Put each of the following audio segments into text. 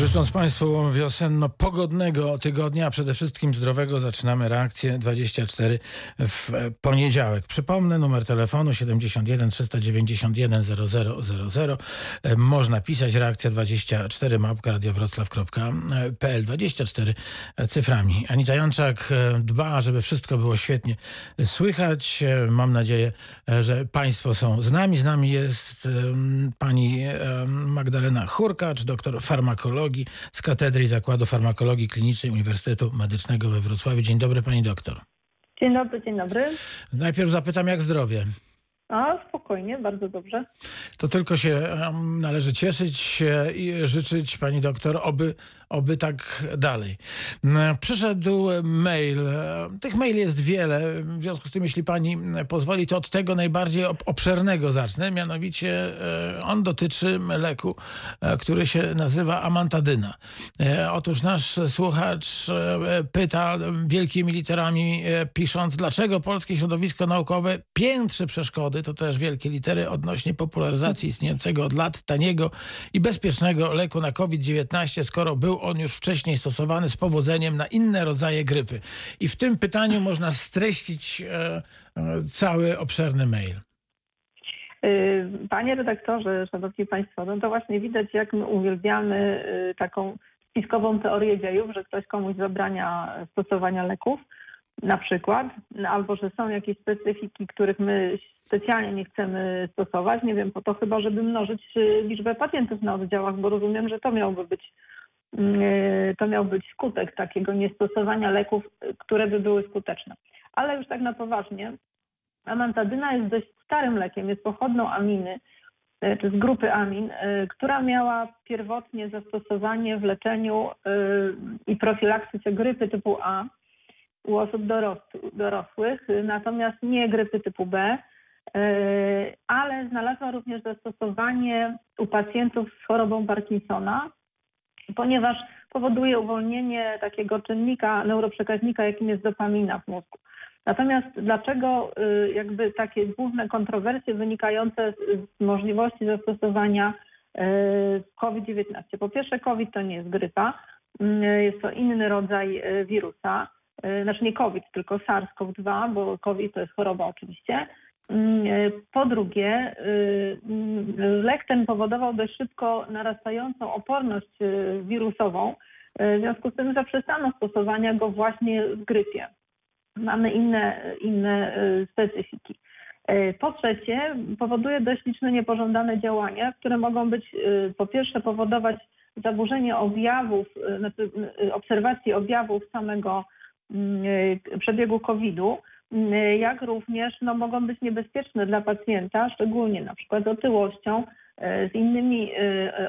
Życząc Państwu wiosenno-pogodnego tygodnia, a przede wszystkim zdrowego, zaczynamy reakcję 24 w poniedziałek. Przypomnę, numer telefonu 71 391 0000. Można pisać reakcja 24 małpka radiowroclaw.pl 24 cyframi. Anita Jączak dba, żeby wszystko było świetnie słychać. Mam nadzieję, że Państwo są z nami. Z nami jest pani Magdalena Hurkacz, doktor farmakologii z Katedry Zakładu Farmakologii Klinicznej Uniwersytetu Medycznego we Wrocławiu. Dzień dobry pani doktor. Dzień dobry, dzień dobry. Najpierw zapytam, jak zdrowie? A, spokojnie, bardzo dobrze. To tylko się należy cieszyć i życzyć pani doktor, oby, oby tak dalej. Przyszedł mail. Tych maili jest wiele. W związku z tym, jeśli pani pozwoli, to od tego najbardziej obszernego zacznę. Mianowicie e, on dotyczy leku, e, który się nazywa amantadyna. E, otóż nasz słuchacz pyta wielkimi literami pisząc, dlaczego polskie środowisko naukowe piętrzy przeszkody, to też wielkie litery, odnośnie popularyzacji istniejącego od lat taniego i bezpiecznego leku na COVID-19, skoro był on już wcześniej stosowany z powodzeniem na inne rodzaje grypy. I w tym pytaniu można streścić e, e, cały obszerny mail. Y, panie redaktorze, szanowni państwo, no to właśnie widać, jak my uwielbiamy y, taką spiskową teorię dziejów, że ktoś komuś zabrania stosowania leków na przykład, albo że są jakieś specyfiki, których my specjalnie nie chcemy stosować. Nie wiem, po to chyba, żeby mnożyć y, liczbę pacjentów na oddziałach, bo rozumiem, że to miałby być to miał być skutek takiego niestosowania leków, które by były skuteczne. Ale już tak na poważnie, amantadyna jest dość starym lekiem, jest pochodną aminy, y, czy z grupy amin, która miała pierwotnie zastosowanie w leczeniu i profilaktyce grypy typu A u osób dorosłych, natomiast nie grypy typu B, ale znalazła również zastosowanie u pacjentów z chorobą Parkinsona, ponieważ powoduje uwolnienie takiego czynnika, neuroprzekaźnika, jakim jest dopamina w mózgu. Natomiast dlaczego y, jakby takie główne kontrowersje wynikające z możliwości zastosowania y, COVID-19? Po pierwsze, COVID to nie jest grypa, y, jest to inny rodzaj wirusa. Znaczy nie COVID, tylko SARS-CoV-2, bo COVID to jest choroba oczywiście. Mm, e, po drugie, e, mm, lek ten powodował dość szybko narastającą oporność wirusową, w związku z tym zaprzestano stosowania go właśnie w grypie. Mamy inne, inne specyfiki. Po trzecie, powoduje dość liczne niepożądane działania, które mogą być po pierwsze powodować zaburzenie objawów, znaczy obserwacji objawów samego Y, przebiegu COVID-u, y, jak również no, mogą być niebezpieczne dla pacjenta, szczególnie na przykład z otyłością, y, z innymi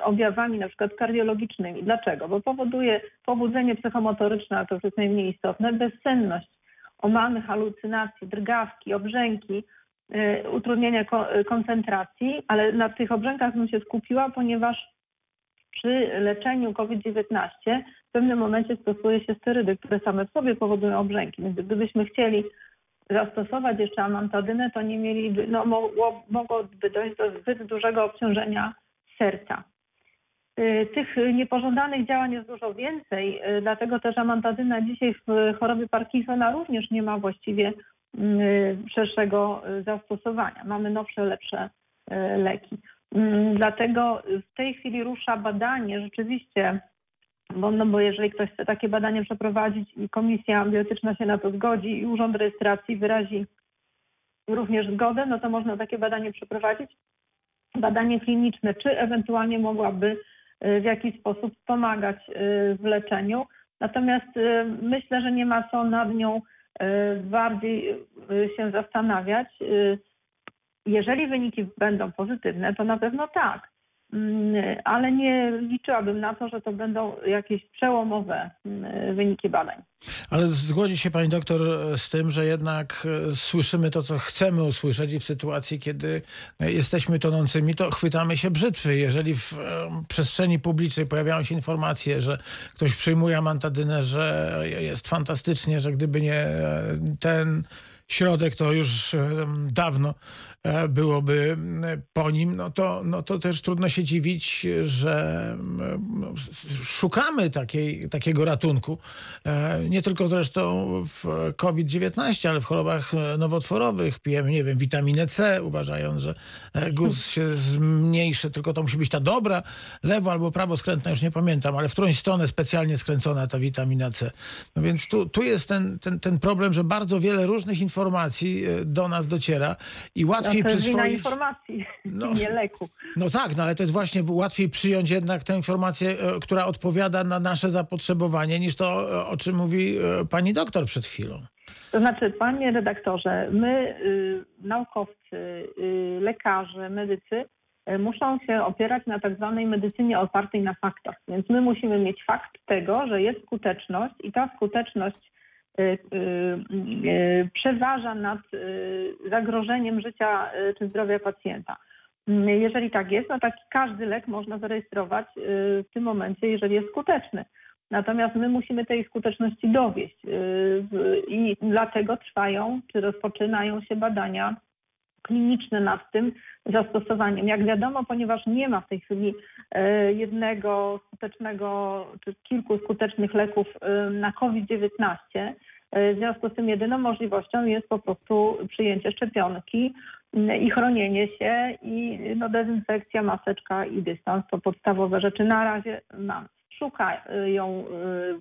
objawami, na przykład kardiologicznymi. Dlaczego? Bo powoduje pobudzenie psychomotoryczne, a to jest najmniej istotne, bezsenność, omamy, halucynacje, drgawki, obrzęki, utrudnienia koncentracji, ale na tych obrzękach bym się skupiła, ponieważ przy leczeniu COVID-19 w pewnym momencie stosuje się sterydy, które same w sobie powodują obrzęki. Więc gdybyśmy chcieli zastosować jeszcze amantadynę, to nie mieliby, no, mogło, mogłoby dojść do zbyt dużego obciążenia serca. Y, tych niepożądanych działań jest dużo więcej, y, dlatego też amantadyna dzisiaj w chorobie Parkinsona również nie ma właściwie y, szerszego zastosowania. Mamy nowsze, lepsze leki. Mm, dlatego w tej chwili rusza badanie rzeczywiście, bo, no bo jeżeli ktoś chce takie badanie przeprowadzić i komisja biotyczna się na to zgodzi i urząd rejestracji wyrazi również zgodę, no to można takie badanie przeprowadzić. Badanie kliniczne, czy ewentualnie mogłaby y, w jakiś sposób pomagać y, w leczeniu. Natomiast y, myślę, że nie ma co nad nią bardziej się zastanawiać. Jeżeli wyniki będą pozytywne, to na pewno tak, ale nie liczyłabym na to, że to będą jakieś przełomowe mm, wyniki badań. Ale zgodzi się pani doktor z tym, że jednak e, słyszymy to, co chcemy usłyszeć i w sytuacji, kiedy jesteśmy tonącymi, to chwytamy się brzytwy. Jeżeli w e, przestrzeni publicznej pojawiają się informacje, że ktoś przyjmuje amantadynę, że jest fantastycznie, że gdyby nie e, ten środek to już dawno byłoby mm, po nim, no to, no to też trudno się dziwić, że szukamy takiej, takiego ratunku. E, nie tylko zresztą w COVID-19, ale w chorobach nowotworowych. Pijemy, nie wiem, witaminę C, uważając, że guz się zmniejszy, tylko to musi być ta dobra, lewo albo prawo skrętna, już nie pamiętam, ale w którąś stronę specjalnie skręcona ta witamina C. No więc tu, tu jest ten, ten, ten problem, że bardzo wiele różnych informacji do nas dociera i łatwiej no, to jest wina przyswoić... informacji, no, nie leku. No tak, no ale to jest właśnie łatwiej przyjąć jednak tę informację, e, która odpowiada na nasze zapotrzebowanie, niż to, e, o czym mówi e, pani doktor przed chwilą. To znaczy, panie redaktorze, my, y, naukowcy, y, lekarze, medycy, y, muszą się opierać na tak zwanej medycynie opartej na faktach. Więc my musimy mieć fakt tego, że jest skuteczność i ta skuteczność przeważa nad zagrożeniem życia czy zdrowia pacjenta. Jeżeli tak jest, no taki każdy lek można zarejestrować w tym momencie, jeżeli jest skuteczny. Natomiast my musimy tej skuteczności dowieść i dlatego trwają czy rozpoczynają się badania kliniczne nad tym zastosowaniem. Jak wiadomo, ponieważ nie ma w tej chwili e, jednego skutecznego czy kilku skutecznych leków e, na COVID-19, e, w związku z tym jedyną możliwością jest po prostu przyjęcie szczepionki i chronienie się i no, dezynfekcja, maseczka i dystans. To podstawowe rzeczy na razie mam. Szukają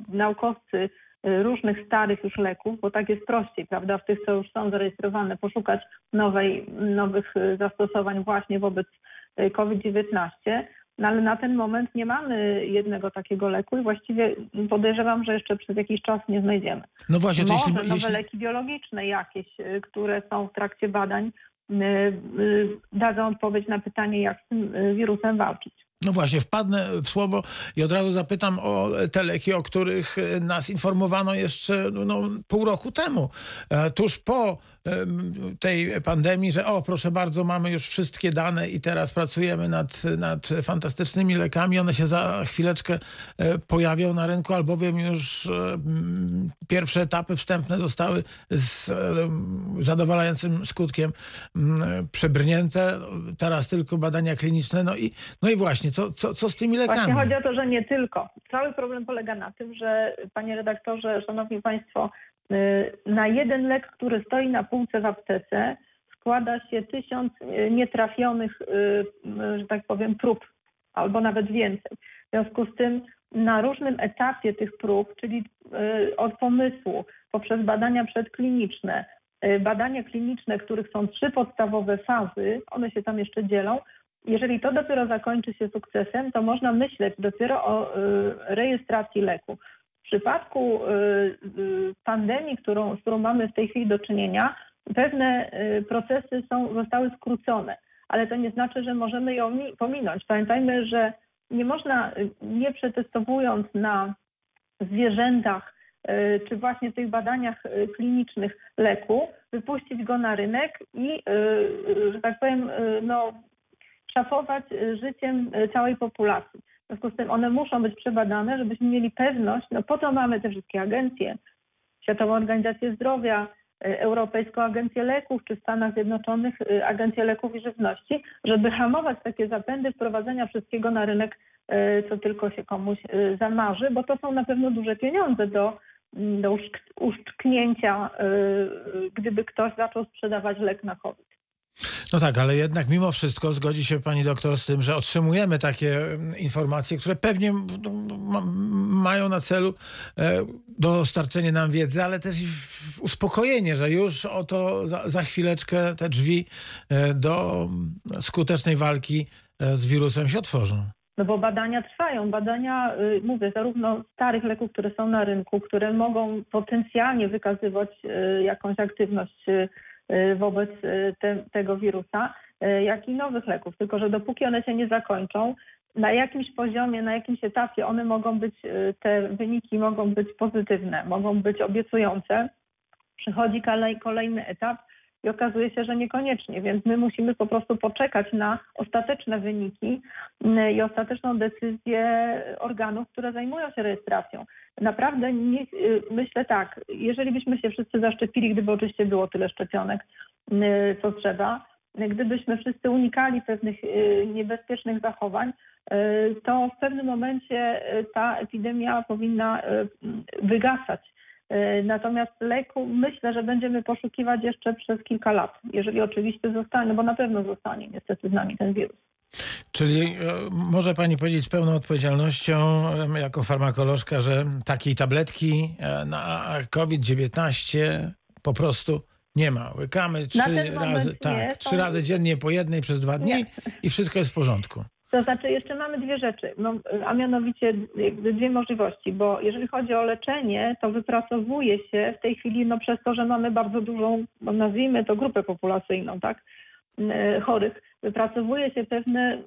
naukowcy różnych starych już leków, bo tak jest prościej, prawda, w tych, co już są zarejestrowane, poszukać nowej, nowych zastosowań właśnie wobec e, COVID-19. No ale na ten moment nie mamy jednego takiego leku i właściwie podejrzewam, że jeszcze przez jakiś czas nie znajdziemy. No właśnie, to Może jeśli, nowe jeśli... leki biologiczne jakieś, e, które są w trakcie badań, dadzą odpowiedź na pytanie, jak z tym wirusem walczyć. No właśnie, wpadnę w słowo i od razu zapytam o te leki, o których nas informowano jeszcze no, pół roku temu, e, tuż po tej pandemii, że o proszę bardzo, mamy już wszystkie dane i teraz pracujemy nad, nad fantastycznymi lekami. One się za chwileczkę e, pojawią na rynku, albowiem już e, pierwsze etapy wstępne zostały z zadowalającym skutkiem przebrnięte. Teraz tylko badania kliniczne. No i, no i właśnie, co, co, co z tymi lekami? Właśnie chodzi o to, że nie tylko. Cały problem polega na tym, że panie redaktorze, szanowni państwo, na jeden lek, który stoi na półce w aptece, składa się tysiąc y, nietrafionych, y, że tak powiem, prób, albo nawet więcej. W związku z tym na różnym etapie tych prób, czyli od pomysłu poprzez badania przedkliniczne, badania kliniczne, których są trzy podstawowe fazy, one się tam jeszcze dzielą. Jeżeli to dopiero zakończy się sukcesem, to można myśleć dopiero o rejestracji leku przypadku y, y, pandemii, którą, z którą mamy w tej chwili do czynienia, pewne y, procesy są, zostały skrócone, ale to nie znaczy, że możemy ją pominąć. Pamiętajmy, że nie można, nie przetestowując na zwierzętach, czy właśnie w tych badaniach klinicznych leku, wypuścić go na rynek i, że tak powiem, no, szafować życiem całej populacji. W związku z tym one muszą być przebadane, żebyśmy mieli pewność, no po to mamy te wszystkie agencje, Światową Organizację Zdrowia, e, Europejską Agencję Leków czy w Stanach Zjednoczonych e, Agencję Leków i Żywności, żeby hamować takie zapędy wprowadzenia wszystkiego na rynek, e, co tylko się komuś zamarzy, bo to są na pewno duże pieniądze do, do uszczknięcia, gdyby ktoś zaczął sprzedawać lek na COVID. No tak, ale jednak mimo wszystko zgodzi się pani doktor z tym, że otrzymujemy takie mm, informacje, które pewnie mają na celu e, dostarczenie nam wiedzy, ale też i uspokojenie, że już oto za, za chwileczkę te drzwi e, do skutecznej walki e, z wirusem się otworzą. No bo badania trwają. Badania, y, mówię, zarówno starych leków, które są na rynku, które mogą potencjalnie wykazywać y, jakąś aktywność y, wobec y, te, tego wirusa, y, jak i nowych leków. Tylko, że dopóki one się nie zakończą, na jakimś poziomie, na jakimś etapie one mogą być, te wyniki mogą być pozytywne, mogą być obiecujące. Przychodzi kolejny etap i okazuje się, że niekoniecznie, więc my musimy po prostu poczekać na ostateczne wyniki i ostateczną decyzję organów, które zajmują się rejestracją naprawdę nie, y, myślę tak, jeżeli byśmy się wszyscy zaszczepili, gdyby oczywiście było tyle szczepionek, y, co trzeba, gdybyśmy wszyscy unikali pewnych y, niebezpiecznych zachowań, y, to w pewnym momencie ta epidemia powinna y, wygasać. Y, Natomiast leku myślę, że będziemy poszukiwać jeszcze przez kilka lat, jeżeli oczywiście zostanie, no bo na pewno zostanie niestety z nami ten wirus. Czyli e, może pani powiedzieć z pełną odpowiedzialnością e, jako farmakolożka, że takiej tabletki e, na COVID-19 po prostu nie ma. Łykamy trzy razy, nie, tak, trzy razy dziennie po jednej przez dwa dni Nie. i wszystko jest w porządku. To znaczy, jeszcze mamy dwie rzeczy, no, a mianowicie dwie możliwości, bo jeżeli chodzi o leczenie, to wypracowuje się w tej chwili, no przez to, że mamy bardzo dużą, no, nazwijmy to grupę populacyjną, tak, e, chorych, wypracowuje się pewne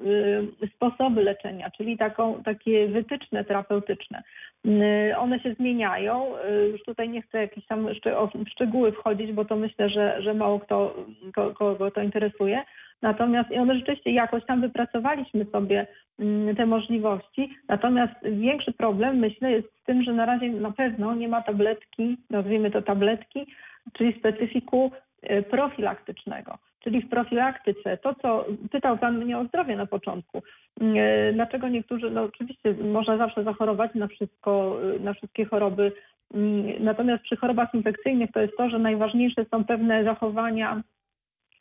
y, sposoby leczenia, czyli taką, takie wytyczne terapeutyczne. Y, One się zmieniają. Y, Już tutaj nie chcę jakieś tam szcz- o szczegóły wchodzić, bo to myślę, że, że mało kto, ko- kogo to interesuje. Natomiast i one rzeczywiście jakoś tam wypracowaliśmy sobie mm, te możliwości. Natomiast większy problem, myślę, jest z tym, że na razie na pewno nie ma tabletki, nazwijmy to tabletki, czyli specyfiku e, profilaktycznego. Czyli w profilaktyce, to co pytał Pan mnie o zdrowie na początku, e, dlaczego niektórzy, no oczywiście można zawsze zachorować na wszystko, e, na wszystkie choroby, Mm, natomiast przy chorobach infekcyjnych to jest to, że najważniejsze są pewne zachowania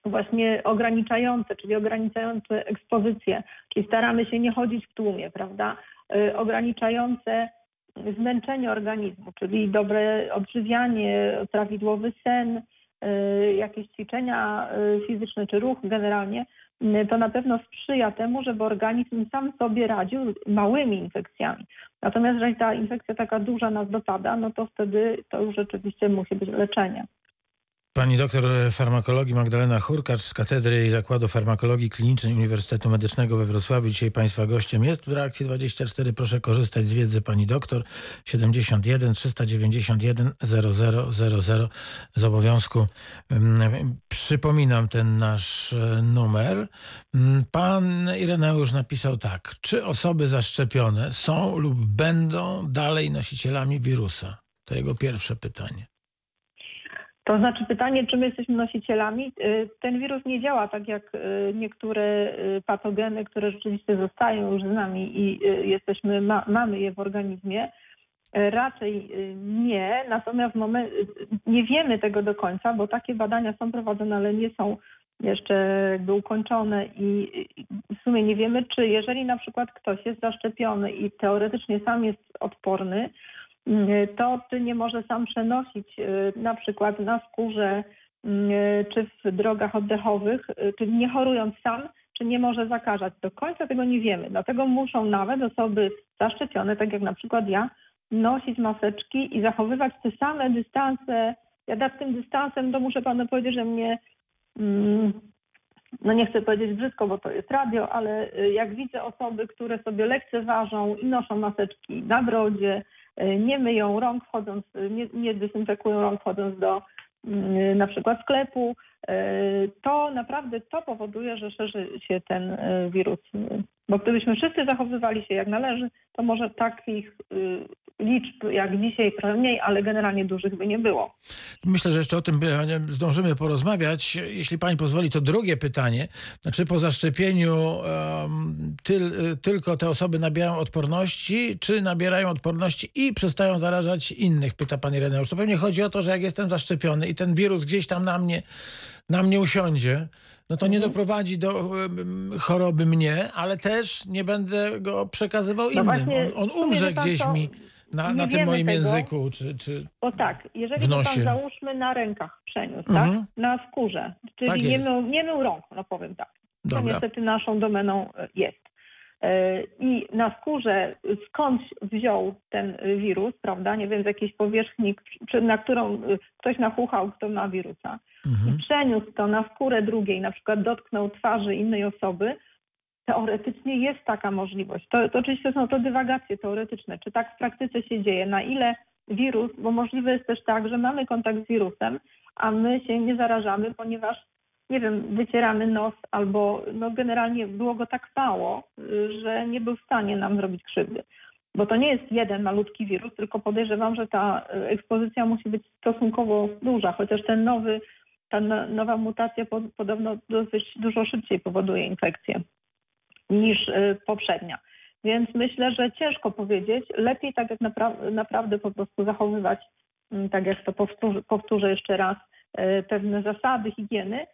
właśnie ograniczające, czyli ograniczające ekspozycję, czyli staramy się nie chodzić w tłumie, prawda? Y, Ograniczające zmęczenie organizmu, czyli dobre odżywianie, prawidłowy sen, y, jakieś ćwiczenia y, fizyczne czy ruch generalnie, to na pewno sprzyja temu, żeby organizm sam sobie radził małymi infekcjami. Natomiast jeżeli ta infekcja taka duża nas dopada, no to wtedy to już rzeczywiście musi być leczenie. Pani doktor farmakologii Magdalena Hurkacz z Katedry i Zakładu Farmakologii Klinicznej Uniwersytetu Medycznego we Wrocławiu dzisiaj Państwa gościem jest w reakcji 24. Proszę korzystać z wiedzy pani doktor 71 391 0000 z obowiązku. mm, Przypominam ten nasz e, numer. Mm, Pan Ireneusz napisał tak. Czy osoby zaszczepione są lub będą dalej nosicielami wirusa? To jego pierwsze pytanie. To znaczy pytanie, czy my jesteśmy nosicielami? Y, Ten wirus nie działa tak jak y, niektóre y, patogeny, które rzeczywiście zostają już z nami i jesteśmy, ma, mamy je w organizmie. Y, Raczej nie, natomiast momen- y, nie wiemy tego do końca, bo takie badania są prowadzone, ale nie są jeszcze jakby ukończone i w sumie nie wiemy, czy jeżeli na przykład ktoś jest zaszczepiony i teoretycznie sam jest odporny, to czy nie może sam przenosić y, na przykład na skórze y, czy w drogach oddechowych, y, czyli nie chorując sam, czy nie może zakażać. Do końca tego nie wiemy. Dlatego muszą nawet osoby zaszczepione, tak jak na przykład ja, nosić maseczki i zachowywać te same dystanse. Ja nad tym dystansem, to muszę panu powiedzieć, że mnie, mm, no nie chcę powiedzieć brzydko, bo to jest radio, ale y, jak widzę osoby, które sobie lekceważą i noszą maseczki na brodzie, y, nie myją rąk wchodząc, y, nie, nie dezynfekują rąk wchodząc do y, na przykład sklepu, to naprawdę to powoduje, że szerzy się ten y, wirus. Bo gdybyśmy wszyscy zachowywali się jak należy, to może takich y, liczb jak dzisiaj trochę mniej, ale generalnie dużych by nie było. Myślę, że jeszcze o tym e, zdążymy porozmawiać. Jeśli pani pozwoli, to drugie pytanie. Znaczy po zaszczepieniu tyl, tylko te osoby nabierają odporności, czy nabierają odporności i przestają zarażać innych? Pyta pan Ireneusz. To pewnie chodzi o to, że jak jestem zaszczepiony i ten wirus gdzieś tam na mnie, na mnie usiądzie, no to nie Mhm. doprowadzi do choroby mnie, ale też nie będę go przekazywał innym. No właśnie, on, on umrze pan gdzieś mi na, nie na tym moim tego. języku, czy, czy Bo tak, jeżeli pan załóżmy na rękach przeniósł, Mhm. tak? Na skórze, czyli Tak nie, mył, nie mył rąk, no powiem tak. To dobra. niestety naszą domeną e, jest. E, I na skórze skądś wziął ten wirus, prawda? Nie wiem, z jakiejś powierzchni, czy na którą ktoś nachuchał, kto ma wirusa. Mhm. I przeniósł to na skórę drugiej, na przykład dotknął twarzy innej osoby, teoretycznie jest taka możliwość. To, to oczywiście są to dywagacje teoretyczne. Czy tak w praktyce się dzieje? Na ile wirus, bo możliwe jest też tak, że mamy kontakt z wirusem, a my się nie zarażamy, ponieważ nie wiem, wycieramy nos albo no generalnie było go tak mało, że nie był w stanie nam zrobić krzywdy. Bo to nie jest jeden malutki wirus, tylko podejrzewam, że ta y, ekspozycja musi być stosunkowo duża, chociaż ten nowy ta no- nowa mutacja po, podobno dosyć dużo szybciej powoduje infekcję niż y, poprzednia. Więc myślę, że ciężko powiedzieć. Lepiej tak jak napra- naprawdę po prostu zachowywać, mm, tak jak to powtórzę, powtórzę jeszcze raz, y, pewne zasady higieny,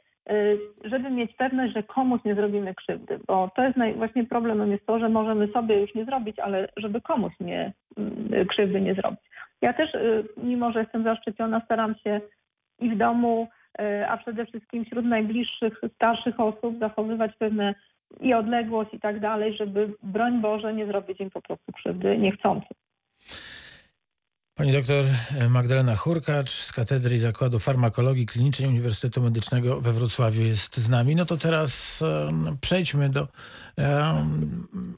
żeby mieć pewność, że komuś nie zrobimy krzywdy. Bo to jest naj- właśnie problemem jest to, że możemy sobie już nie zrobić, ale żeby komuś nie mm, krzywdy nie zrobić. Ja też, y, mimo że jestem zaszczepiona, staram się i w domu, y, a przede wszystkim wśród najbliższych, starszych osób zachowywać pewne i odległość i tak dalej, żeby broń Boże nie zrobić im po prostu krzywdy niechcący. Pani doktor Magdalena Hurkacz z Katedry Zakładu Farmakologii Klinicznej Uniwersytetu Medycznego we Wrocławiu jest z nami. No to teraz przejdźmy do...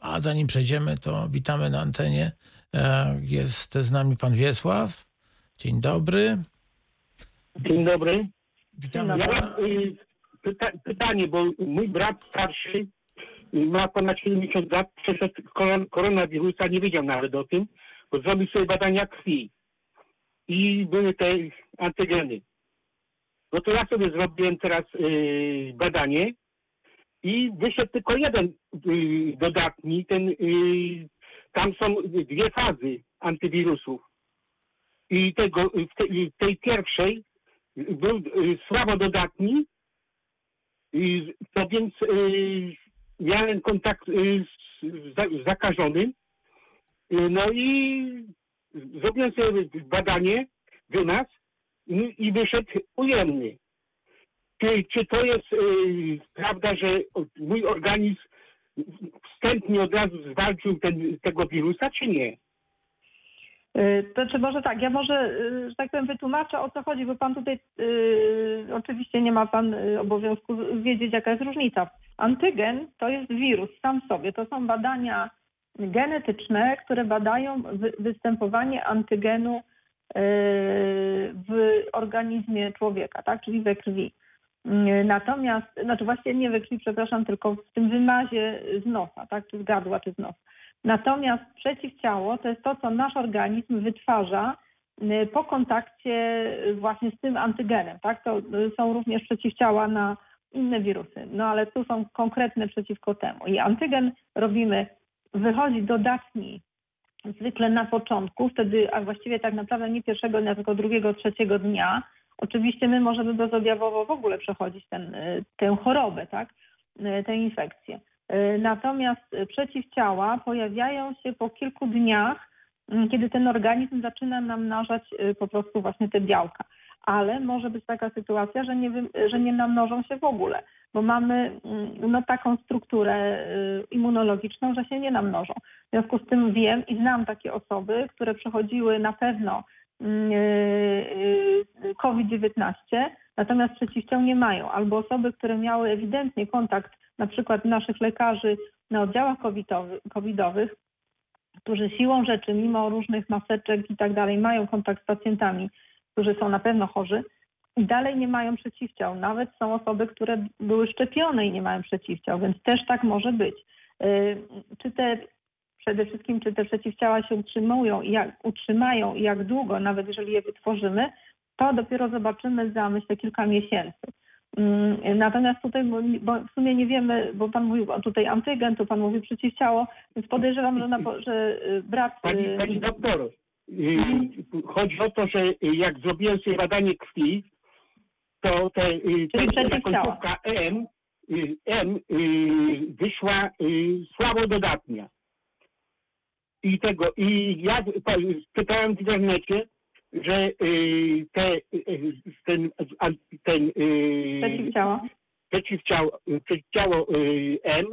a zanim przejdziemy, to witamy na antenie. E, Jest z nami pan Wiesław. Dzień dobry. Dzień dobry. Witamy Ja pana. mam y, pyta pytanie, bo mój brat starszy ma ponad 70 lat, przeszedł koron koronawirusa, nie wiedział nawet o tym, bo zrobił sobie badania krwi i były te antygeny. No to ja sobie zrobiłem teraz y, badanie i wyszedł tylko jeden y, dodatni, ten, y, tam są dwie fazy antywirusów. I tego, w tej, tej pierwszej był y, słabo dodatni, to więc y, miałem kontakt y, z, z zakażonym. No i zrobiłem sobie badanie, wymaz i, i wyszedł ujemny. Czy, czy to jest y, prawda, że mój organizm wstępnie od razu zwalczył ten, tego wirusa, czy nie? Y, To czy może tak, ja może, y, że tak powiem, wytłumaczę o co chodzi, bo pan tutaj y, oczywiście nie ma pan y, obowiązku wiedzieć, jaka jest różnica. Antygen to jest wirus sam sobie. To są badania genetyczne, które badają wy, występowanie antygenu y, w organizmie człowieka, tak, czyli we krwi. Y, Natomiast, znaczy właściwie nie we krwi, przepraszam, tylko w tym wymazie z nosa, tak, czy z gardła, czy z nosa. Natomiast przeciwciało to jest to, co nasz organizm wytwarza y, po kontakcie y, właśnie z tym antygenem. Tak? To y, są również przeciwciała na inne wirusy, no ale tu są konkretne przeciwko temu. I antygen robimy, wychodzi dodatni zwykle na początku, wtedy, a właściwie tak naprawdę nie pierwszego dnia, tylko drugiego, trzeciego dnia. Oczywiście my możemy bezobjawowo w ogóle przechodzić ten, y, tę chorobę, tak? Y, tę infekcję. Y, Natomiast przeciwciała pojawiają się po kilku dniach, mm, kiedy ten organizm zaczyna namnażać y, po prostu właśnie te białka. Ale może być taka sytuacja, że nie, że nie namnożą się w ogóle, bo mamy mm, no, taką strukturę y, immunologiczną, że się nie namnożą. W związku z tym wiem i znam takie osoby, które przechodziły na pewno mm, y, y, COVID-19, natomiast przeciwciał nie mają. Albo osoby, które miały ewidentnie kontakt na przykład naszych lekarzy na oddziałach covidowy- covidowych, którzy siłą rzeczy, mimo różnych maseczek i tak dalej, mają kontakt z pacjentami, którzy są na pewno chorzy i dalej nie mają przeciwciał. Nawet są osoby, które były szczepione i nie mają przeciwciał, więc też tak może być. Yy, Czy te, przede wszystkim, czy te przeciwciała się utrzymują i jak, utrzymają i jak długo, nawet jeżeli je wytworzymy, to dopiero zobaczymy za, myślę, kilka miesięcy. Mm, Natomiast tutaj, bo, w sumie nie wiemy, bo pan mówił tutaj antygen, to pan mówił przeciwciało, więc podejrzewam, że, na, że y. Pani, y, pani doktor, y, chodzi o to, że jak zrobiłem sobie badanie krwi, to te, y, te, ta końcówka M, y, M y, wyszła słabo dodatnia. I tego, i ja pytałem w internecie, że te, ten, ten przeciwciało, przeciwciało M,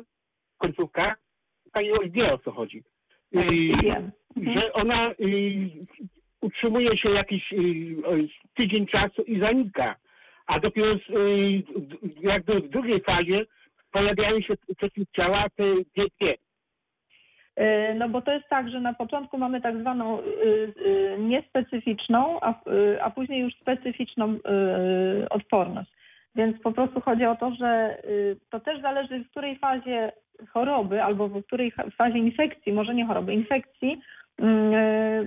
końcówka, pani wie o co chodzi. Wiem. Mhm. że ona y, utrzymuje się jakiś y, tydzień czasu i zanika. A dopiero z, y, jakby w drugiej fazie pojawiają się przeciwciała te. Y, No bo to jest tak, że na początku mamy tak zwaną niespecyficzną, a, a później już specyficzną odporność. Więc po prostu chodzi o to, że to też zależy w której fazie choroby albo w której fazie infekcji, może nie choroby, infekcji, y,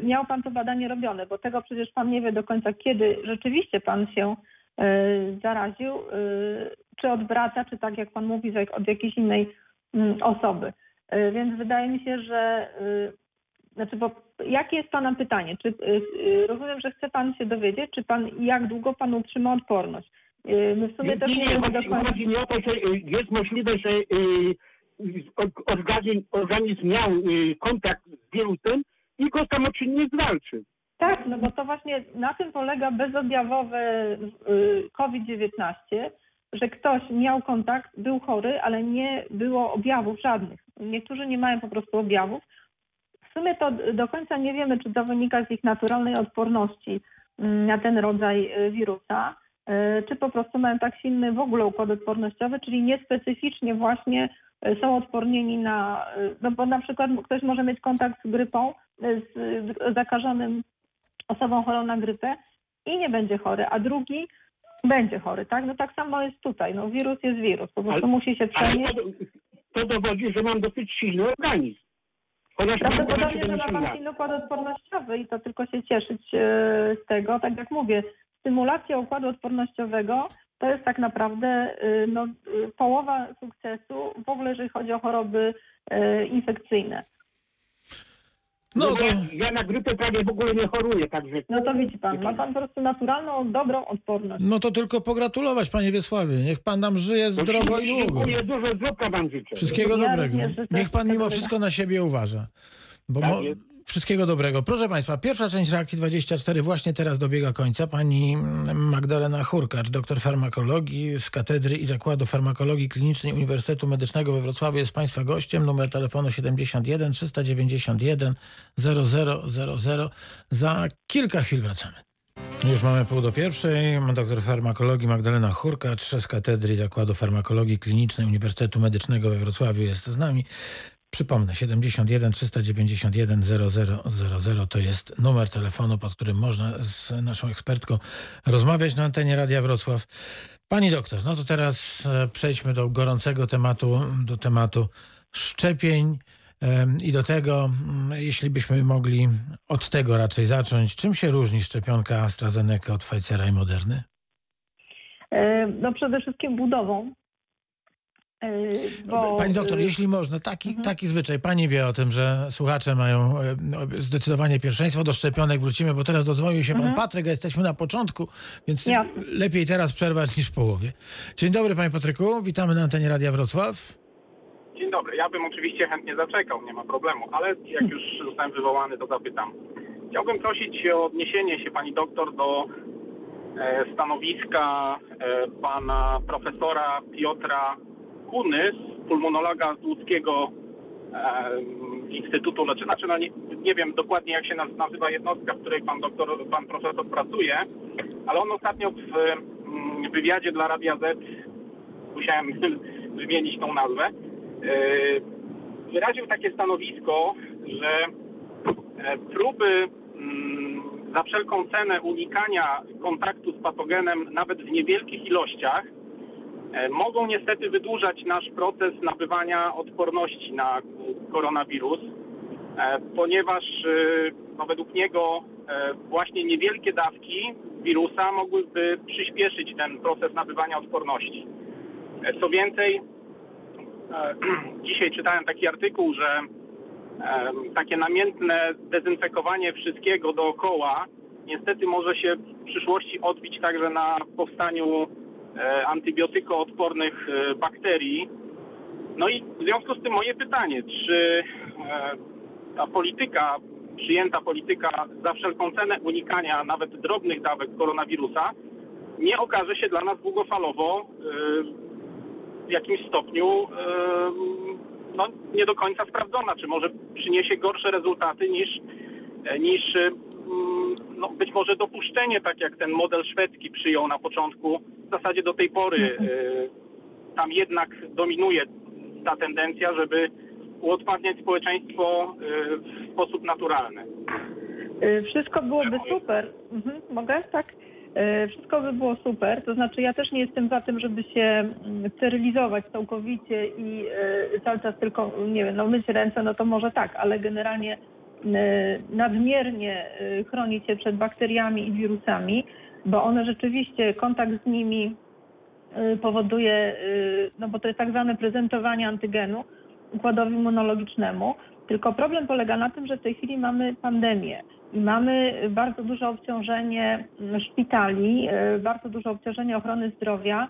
miał Pan to badanie robione, bo tego przecież Pan nie wie do końca, kiedy rzeczywiście Pan się zaraził, czy od brata, czy tak jak pan mówi, od jakiejś innej mm, osoby. Więc wydaje mi się, że znaczy, bo jakie jest Pana pytanie? Czy rozumiem, że chce Pan się dowiedzieć, czy Pan jak długo Pan utrzyma odporność? My w sumie Nie, też nie, nie nie, chodzi, chodzi mi o to, jest możliwe, że organizm, organizm miał y, kontakt z wirusem i go samoczynnie zwalczył. Tak, no bo to właśnie na tym polega bezobjawowy y, COVID-19, że ktoś miał kontakt, był chory, ale nie było objawów żadnych. Niektórzy nie mają po prostu objawów. W sumie to do końca nie wiemy, czy to wynika z ich naturalnej odporności mm, na ten rodzaj y, wirusa, czy po prostu mają tak silny w ogóle układ odpornościowy, czyli niespecyficznie właśnie y, są odpornieni na, y, no bo na przykład ktoś może mieć kontakt z grypą, z zakażonym osobą chorą na grypę i nie będzie chory, a drugi będzie chory, tak? No tak samo jest tutaj. No wirus jest wirus, po prostu Ale- musi się przenieść. to, to dowodzi, że mam dosyć silny organizm. Prawdopodobnie, że ma 70 pan silny układ odpornościowy i to tylko się cieszyć e, z tego. Tak jak mówię, stymulacja układu odpornościowego to jest tak naprawdę e, no, e, połowa sukcesu w ogóle, jeżeli chodzi o choroby e, infekcyjne. No No to ja, ja na grypę prawie w ogóle nie choruję, także No to widzi pan, ma pan po prostu naturalną, dobrą odporność. No to tylko pogratulować, panie Wiesławie. Niech pan nam żyje zdrowo i długo. Dziękuję, dużo wam życzę. Wszystkiego Ja dobrego. Niech pan mimo wszystko na siebie uważa. Bo Tak mo-. Wszystkiego dobrego. Proszę państwa, pierwsza część reakcji 24 właśnie teraz dobiega końca. Pani Magdalena Hurkacz, doktor farmakologii z Katedry i Zakładu Farmakologii Klinicznej Uniwersytetu Medycznego we Wrocławiu jest państwa gościem. Numer telefonu 71 391 0000. Za kilka chwil wracamy. Już mamy pół do pierwszej. Doktor farmakologii Magdalena Hurkacz z Katedry i Zakładu Farmakologii Klinicznej Uniwersytetu Medycznego we Wrocławiu jest z nami. Przypomnę, 71 391 0000 to jest numer telefonu, pod którym można z naszą ekspertką rozmawiać na antenie Radia Wrocław. Pani doktor, no to teraz e, przejdźmy do gorącego tematu, do tematu szczepień i do tego, mm, jeśli byśmy mogli od tego raczej zacząć, czym się różni szczepionka AstraZeneca od Pfizera i Moderny? E, No przede wszystkim budową. Bo, Pani doktor, jeśli można, taki, Mhm. taki zwyczaj. Pani wie o tym, że słuchacze mają e, zdecydowanie pierwszeństwo do szczepionek. Wrócimy, bo teraz dodzwonił się pan Mhm. Patryk, a jesteśmy na początku, więc Jasne. lepiej teraz przerwać niż w połowie. Dzień dobry, panie Patryku. Witamy na antenie Radia Wrocław. Dzień dobry. Ja bym oczywiście chętnie zaczekał, nie ma problemu, ale jak już zostałem wywołany, to zapytam. Chciałbym prosić o odniesienie się pani doktor do e, stanowiska e, pana profesora Piotra Kuny, pulmonologa z łódzkiego e, Instytutu Leczenia. Znaczy, no nie, nie wiem dokładnie jak się naz- nazywa jednostka, w której pan doktor, pan profesor pracuje, ale on ostatnio w mm, wywiadzie dla Radia Z, musiałem wymienić tą nazwę, e, wyraził takie stanowisko, że e, próby mm, za wszelką cenę unikania kontaktu z patogenem nawet w niewielkich ilościach mogą niestety wydłużać nasz proces nabywania odporności na e, koronawirus, e, ponieważ e, no, według niego e, właśnie niewielkie dawki wirusa mogłyby przyspieszyć ten proces nabywania odporności. E, Co więcej, E, Dzisiaj czytałem taki artykuł, że e, takie namiętne dezynfekowanie wszystkiego dookoła niestety może się w przyszłości odbić także na powstaniu e, antybiotykoodpornych e, bakterii. No i w związku z tym moje pytanie, czy e, ta polityka, przyjęta polityka za wszelką cenę unikania nawet drobnych dawek koronawirusa nie okaże się dla nas długofalowo e, w jakimś stopniu no, nie do końca sprawdzona, czy może przyniesie gorsze rezultaty niż, e, niż no, być może dopuszczenie, tak jak ten model szwedzki przyjął na początku. W zasadzie do tej pory e, tam jednak dominuje ta tendencja, żeby uodparniać społeczeństwo e, w sposób naturalny. Y, Wszystko byłoby super. Mhm, mogę? Tak. Wszystko by było super. To znaczy ja też nie jestem za tym, żeby się mm, sterylizować całkowicie i cały czas tylko, nie wiem, no myć ręce, no to może tak, ale generalnie nadmiernie y, chronić się przed bakteriami i wirusami. bo one rzeczywiście, kontakt z nimi y, powoduje, y, no bo to jest tak zwane prezentowanie antygenu układowi immunologicznemu. Tylko problem polega na tym, że w tej chwili mamy pandemię i mamy bardzo duże obciążenie mm, szpitali, y, bardzo duże obciążenie ochrony zdrowia,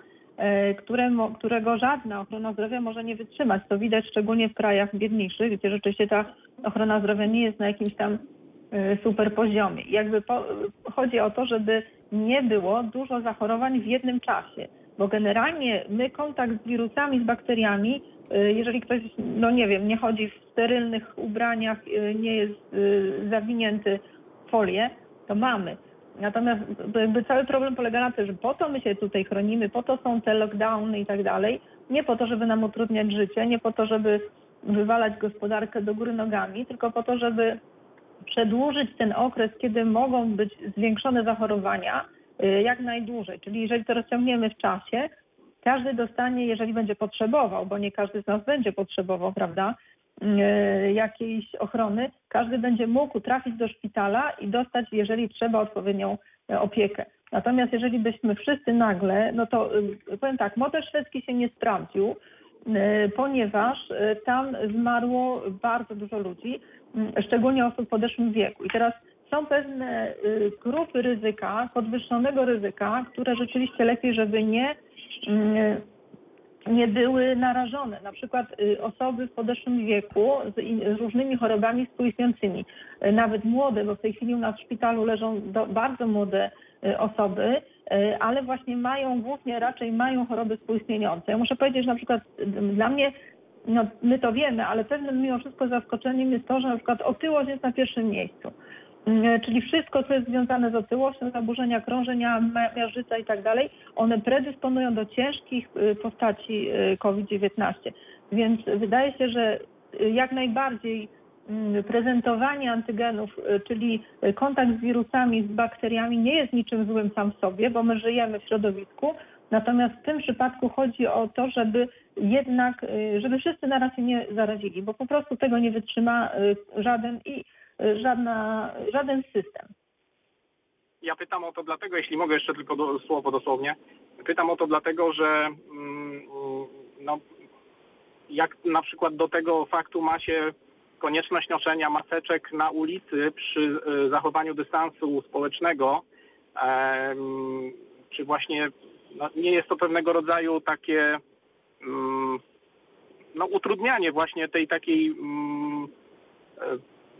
y, które, mo- którego żadna ochrona zdrowia może nie wytrzymać. To widać szczególnie w krajach biedniejszych, gdzie rzeczywiście ta ochrona zdrowia nie jest na jakimś tam y, super poziomie. Jakby po, chodzi o to, żeby nie było dużo zachorowań w jednym czasie, bo generalnie my kontakt z wirusami, z bakteriami, y, jeżeli ktoś, no nie wiem, nie chodzi w sterylnych ubraniach, nie jest zawinięty w folię, to mamy. Natomiast jakby cały problem polega na tym, że po to my się tutaj chronimy, po to są te lockdowny i tak dalej, nie po to, żeby nam utrudniać życie, nie po to, żeby wywalać gospodarkę do góry nogami, tylko po to, żeby przedłużyć ten okres, kiedy mogą być zwiększone zachorowania y, jak najdłużej. Czyli jeżeli to rozciągniemy w czasie, każdy dostanie, jeżeli będzie potrzebował, bo nie każdy z nas będzie potrzebował, prawda, jakiejś ochrony, każdy będzie mógł trafić do szpitala i dostać, jeżeli trzeba, odpowiednią e, opiekę. Natomiast jeżeli byśmy wszyscy nagle, no to y, powiem tak, model szwedzki się nie sprawdził, ponieważ tam zmarło bardzo dużo ludzi, szczególnie osób w podeszłym wieku. I teraz są pewne grupy ryzyka, podwyższonego ryzyka, które rzeczywiście lepiej, żeby nie, nie były narażone. Na przykład y, osoby w podeszłym wieku z, różnymi chorobami współistniejącymi, y, nawet młode, bo w tej chwili u nas w szpitalu leżą bardzo młode y, osoby, ale właśnie mają głównie raczej mają choroby współistniejące. Ja muszę powiedzieć, że na przykład dla mnie no, my to wiemy, ale pewnym mimo wszystko zaskoczeniem jest to, że na przykład otyłość jest na pierwszym miejscu. Mm, Czyli wszystko, co jest związane z otyłością, zaburzenia krążenia, miażdżyca i tak dalej, one predysponują do ciężkich y, postaci y, COVID-19. Więc wydaje się, że y, jak najbardziej mm, prezentowanie antygenów, czyli kontakt z wirusami, z bakteriami nie jest niczym złym sam w sobie, bo my żyjemy w środowisku. Natomiast w tym przypadku chodzi o to, żeby jednak, żeby wszyscy naraz się nie zarazili, bo po prostu tego nie wytrzyma żaden i żadna, żaden system. Ja pytam o to dlatego, jeśli mogę jeszcze tylko do, słowo dosłownie, pytam o to dlatego, że mm, no, jak na przykład do tego faktu ma się konieczność noszenia maseczek na ulicy przy e, zachowaniu dystansu społecznego, czy właśnie no, nie jest to pewnego rodzaju takie mm, no, utrudnianie właśnie tej takiej mm,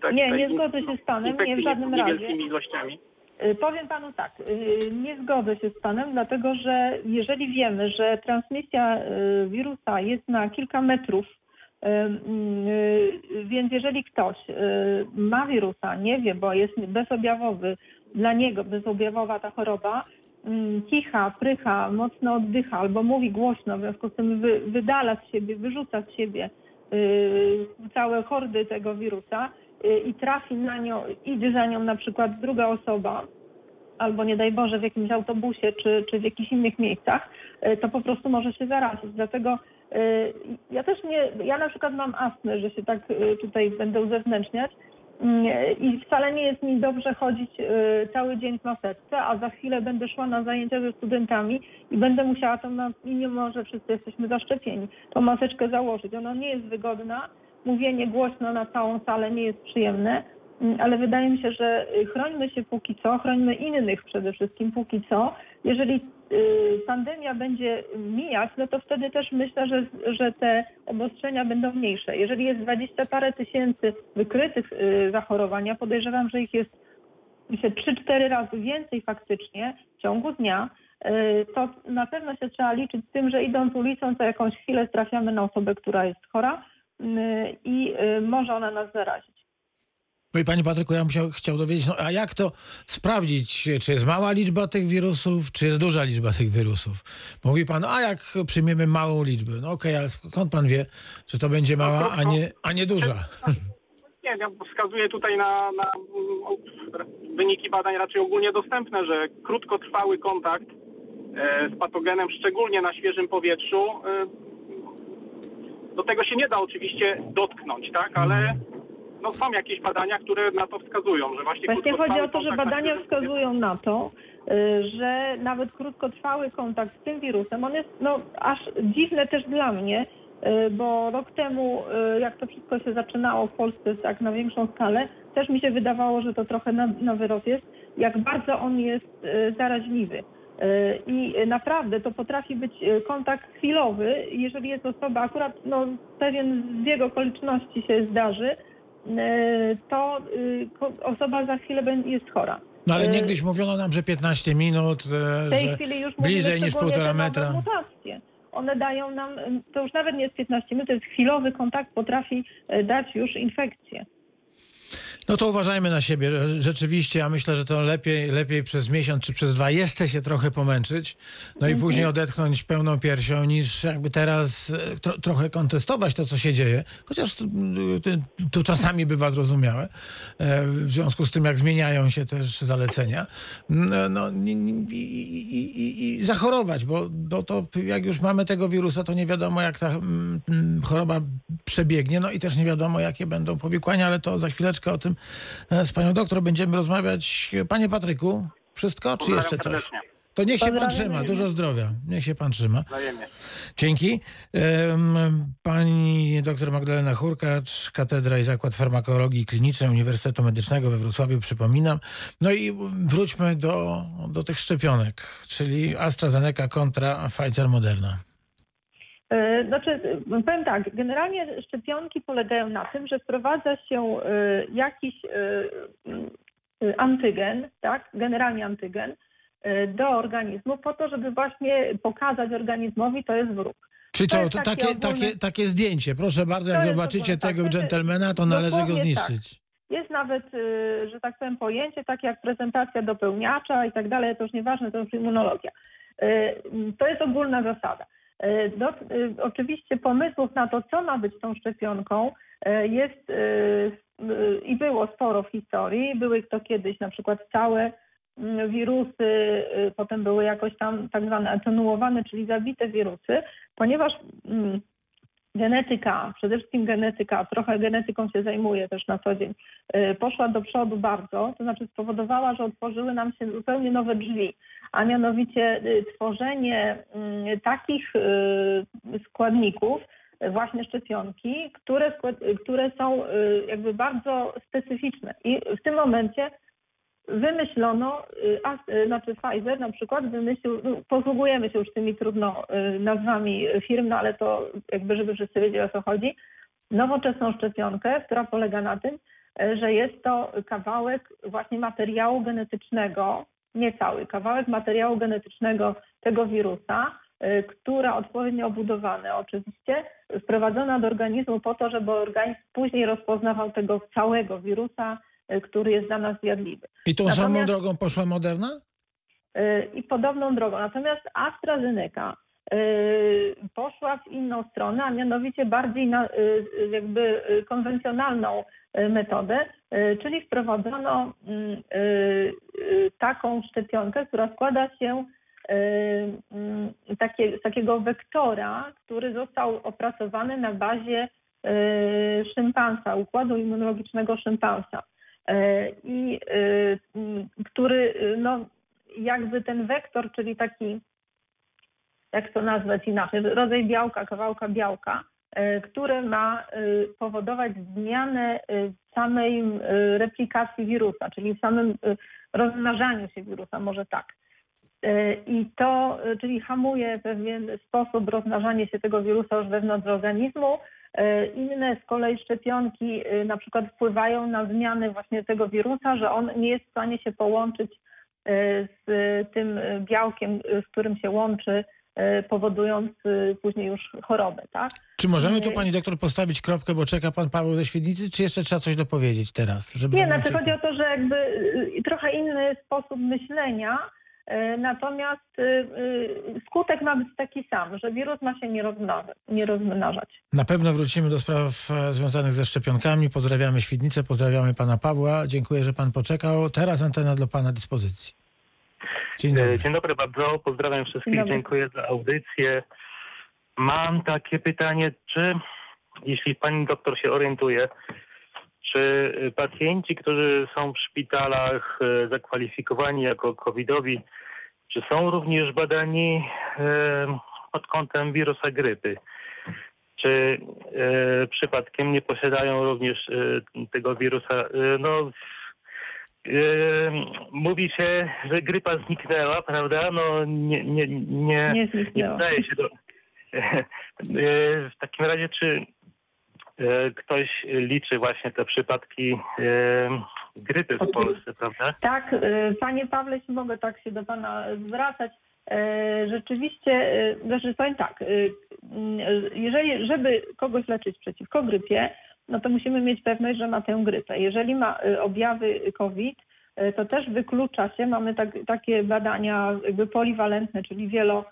tej- Nie, tej nie zgodzę się z panem, nie w żadnym razie. ilościami. Y, Powiem panu tak, y, nie zgodzę się z panem, dlatego że jeżeli wiemy, że transmisja y, wirusa jest na kilka metrów, więc jeżeli ktoś ma wirusa, nie wie, bo jest bezobjawowy, dla niego bezobjawowa ta choroba, kicha, prycha, mocno oddycha albo mówi głośno, w związku z tym wy, wydala z siebie, wyrzuca z siebie całe hordy tego wirusa i trafi na nią, idzie za nią na przykład druga osoba, albo nie daj Boże w jakimś autobusie czy, czy w jakichś innych miejscach, y, to po prostu może się zarazić. Dlatego y, ja też nie, ja na przykład mam astmę, że się tak y, tutaj będę uzewnętrzniać y, i wcale nie jest mi dobrze chodzić y, cały dzień w maseczce, a za chwilę będę szła na zajęcia ze studentami i będę musiała tą, ma- mimo że wszyscy jesteśmy zaszczepieni, tą maseczkę założyć. Ona nie jest wygodna, mówienie głośno na całą salę nie jest przyjemne, Mm, ale wydaje mi się, że y, chrońmy się póki co, chrońmy innych przede wszystkim póki co. Jeżeli y, pandemia będzie mijać, no to wtedy też myślę, że, że te obostrzenia będą mniejsze. Jeżeli jest dwadzieścia parę tysięcy wykrytych y, zachorowań, ja podejrzewam, że ich jest myślę 3-4 razy więcej faktycznie w ciągu dnia, to na pewno się trzeba liczyć z tym, że idąc ulicą, co jakąś chwilę trafiamy na osobę, która jest chora i y, może ona nas zarazić. No i panie Patryku, ja bym się chciał dowiedzieć, no a jak to sprawdzić, czy jest mała liczba tych wirusów, czy jest duża liczba tych wirusów? Mówi pan, a jak przyjmiemy małą liczbę? No okej, ale skąd pan wie, czy to będzie mała, a nie, a nie duża? Nie, ja wskazuję tutaj na, na wyniki badań raczej ogólnie dostępne, że krótkotrwały kontakt e, z patogenem, szczególnie na świeżym powietrzu, e, do tego się nie da oczywiście dotknąć, tak, ale no są jakieś badania, które na to wskazują, że właśnie Właśnie chodzi o to, że badania na wskazują na to, y, że nawet krótkotrwały kontakt z tym wirusem, on jest no, aż dziwne też dla mnie, y, bo rok temu, y, jak to wszystko się zaczynało w Polsce tak na większą skalę, też mi się wydawało, że to trochę na, na wyrost jest, jak bardzo on jest zaraźliwy. I naprawdę to potrafi być y, kontakt chwilowy, jeżeli jest osoba, akurat no, pewien zbieg okoliczności się zdarzy, y, to ko- osoba za chwilę jest chora. No ale niegdyś mówiono nam, że 15 minut, e, w tej że chwili już bliżej niż półtora metra. Mutacje. One dają nam, to już nawet nie jest 15 minut, to jest chwilowy kontakt, potrafi e, dać już infekcję. No to uważajmy na siebie. Rzeczywiście, ja myślę, że to lepiej, lepiej przez miesiąc czy przez dwa jeszcze się trochę pomęczyć, no i później odetchnąć pełną piersią, niż jakby teraz e, tro, trochę kontestować to, co się dzieje. Chociaż to, to, czasami bywa zrozumiałe, e, w związku z tym, jak zmieniają się też zalecenia. No, no i, i, i, i zachorować, bo, bo to jak już mamy tego wirusa, to nie wiadomo, jak ta choroba przebiegnie, no i też nie wiadomo, jakie będą powikłania, ale to za chwileczkę o tym e, z panią doktor będziemy rozmawiać. Panie Patryku, wszystko, czy jeszcze coś? To niech się pan trzyma, dużo zdrowia. Niech się pan trzyma. Dzięki. Pani dr Magdalena Hurkacz, Katedra i Zakład Farmakologii Klinicznej Uniwersytetu Medycznego we Wrocławiu, przypominam. No i wróćmy do, do tych szczepionek, czyli AstraZeneca kontra Pfizer Moderna. E, Znaczy, powiem tak, generalnie szczepionki polegają na tym, że wprowadza się e, jakiś e, antygen, tak, generalnie antygen, do organizmu po to, żeby właśnie pokazać organizmowi, to jest wróg. Czyli To to, takie takie, takie, takie zdjęcie. Proszę bardzo, jak zobaczycie tak. tego Znaczy, dżentelmena, to należy go dokładnie zniszczyć. Jest nawet, y, że tak powiem, pojęcie takie jak prezentacja dopełniacza i tak dalej, to już nieważne, to już immunologia. Y, To jest ogólna zasada. Y, Do, y, oczywiście pomysłów na to, co ma być tą szczepionką, y, jest i było sporo w historii. Były to kiedyś na przykład całe mm, wirusy, potem były jakoś tam tak zwane atenuowane, czyli zabite wirusy, ponieważ mm, genetyka, przede wszystkim genetyka, trochę genetyką się zajmuję też na co dzień, y, poszła do przodu bardzo, to znaczy spowodowała, że otworzyły nam się zupełnie nowe drzwi, a mianowicie y, tworzenie mm, takich y, składników, właśnie szczepionki, które, które są jakby bardzo specyficzne. I w tym momencie wymyślono, y, a, y, znaczy Pfizer na przykład wymyślił, no, posługujemy się już tymi trudno y, nazwami firm, no ale to jakby, żeby wszyscy wiedzieli o co chodzi, nowoczesną szczepionkę, która polega na tym, że jest to kawałek właśnie materiału genetycznego, nie cały, kawałek materiału genetycznego tego wirusa, która odpowiednio obudowane oczywiście, wprowadzona do organizmu po to, żeby organizm później rozpoznawał tego całego wirusa, który jest dla nas zjadliwy. I tą Natomiast- samą drogą poszła Moderna? Y, i podobną drogą. Natomiast AstraZeneca y, poszła w inną stronę, a mianowicie bardziej na jakby konwencjonalną metodę, czyli wprowadzono mm, taką szczepionkę, która składa się mm, takie, z takiego wektora, który został opracowany na bazie szympansa, układu immunologicznego szympansa. Y, I y, który y, no, jakby ten wektor, czyli taki, jak to nazwać inaczej, rodzaj białka, kawałka białka, e, który ma e, powodować zmianę e, w samej e, replikacji wirusa, czyli w samym e, rozmnażaniu się wirusa, może tak. E, I to, e, czyli hamuje w pewien sposób rozmnażanie się tego wirusa już wewnątrz organizmu. E, Inne z kolei szczepionki e, na przykład wpływają na zmiany właśnie tego wirusa, że on nie jest w stanie się połączyć e, z tym białkiem, z którym się łączy, powodując później już chorobę, tak? Czy możemy tu pani doktor postawić kropkę, bo czeka pan Paweł ze Świdnicy, czy jeszcze trzeba coś dopowiedzieć teraz? Żeby Nie, znaczy chodzi o to, że jakby trochę inny sposób myślenia, natomiast y, y, skutek ma być taki sam, że wirus ma się nie rozmnażać. Nie rozmnażać. Na pewno wrócimy do spraw e, związanych ze szczepionkami. Pozdrawiamy Świdnicę, pozdrawiamy pana Pawła. Dziękuję, że pan poczekał. Teraz antena dla pana dyspozycji. Dzień dobry. E, Dzień dobry bardzo, pozdrawiam wszystkich, dobry. dziękuję za audycję. Mam takie pytanie, czy jeśli pani doktor się orientuje, czy y, pacjenci, którzy są w szpitalach y, zakwalifikowani jako covidowi, czy są również badani y, pod kątem wirusa grypy? Czy przypadkiem nie posiadają również tego wirusa? No, mówi się, że grypa zniknęła, prawda? No nie, nie, nie, Nie nie się to. W takim razie, czy ktoś liczy właśnie te przypadki e, grypy w. Polsce, prawda? Tak, y, panie Pawle, jeśli mogę tak się do pana zwracać. e, Rzeczywiście, e, znaczy powiem tak, e, mm, jeżeli, żeby kogoś leczyć przeciwko grypie, no to musimy mieć pewność, że ma tę grypę. Jeżeli ma e, objawy COVID, e, to też wyklucza się, mamy tak, takie badania jakby poliwalentne, czyli wielo, e,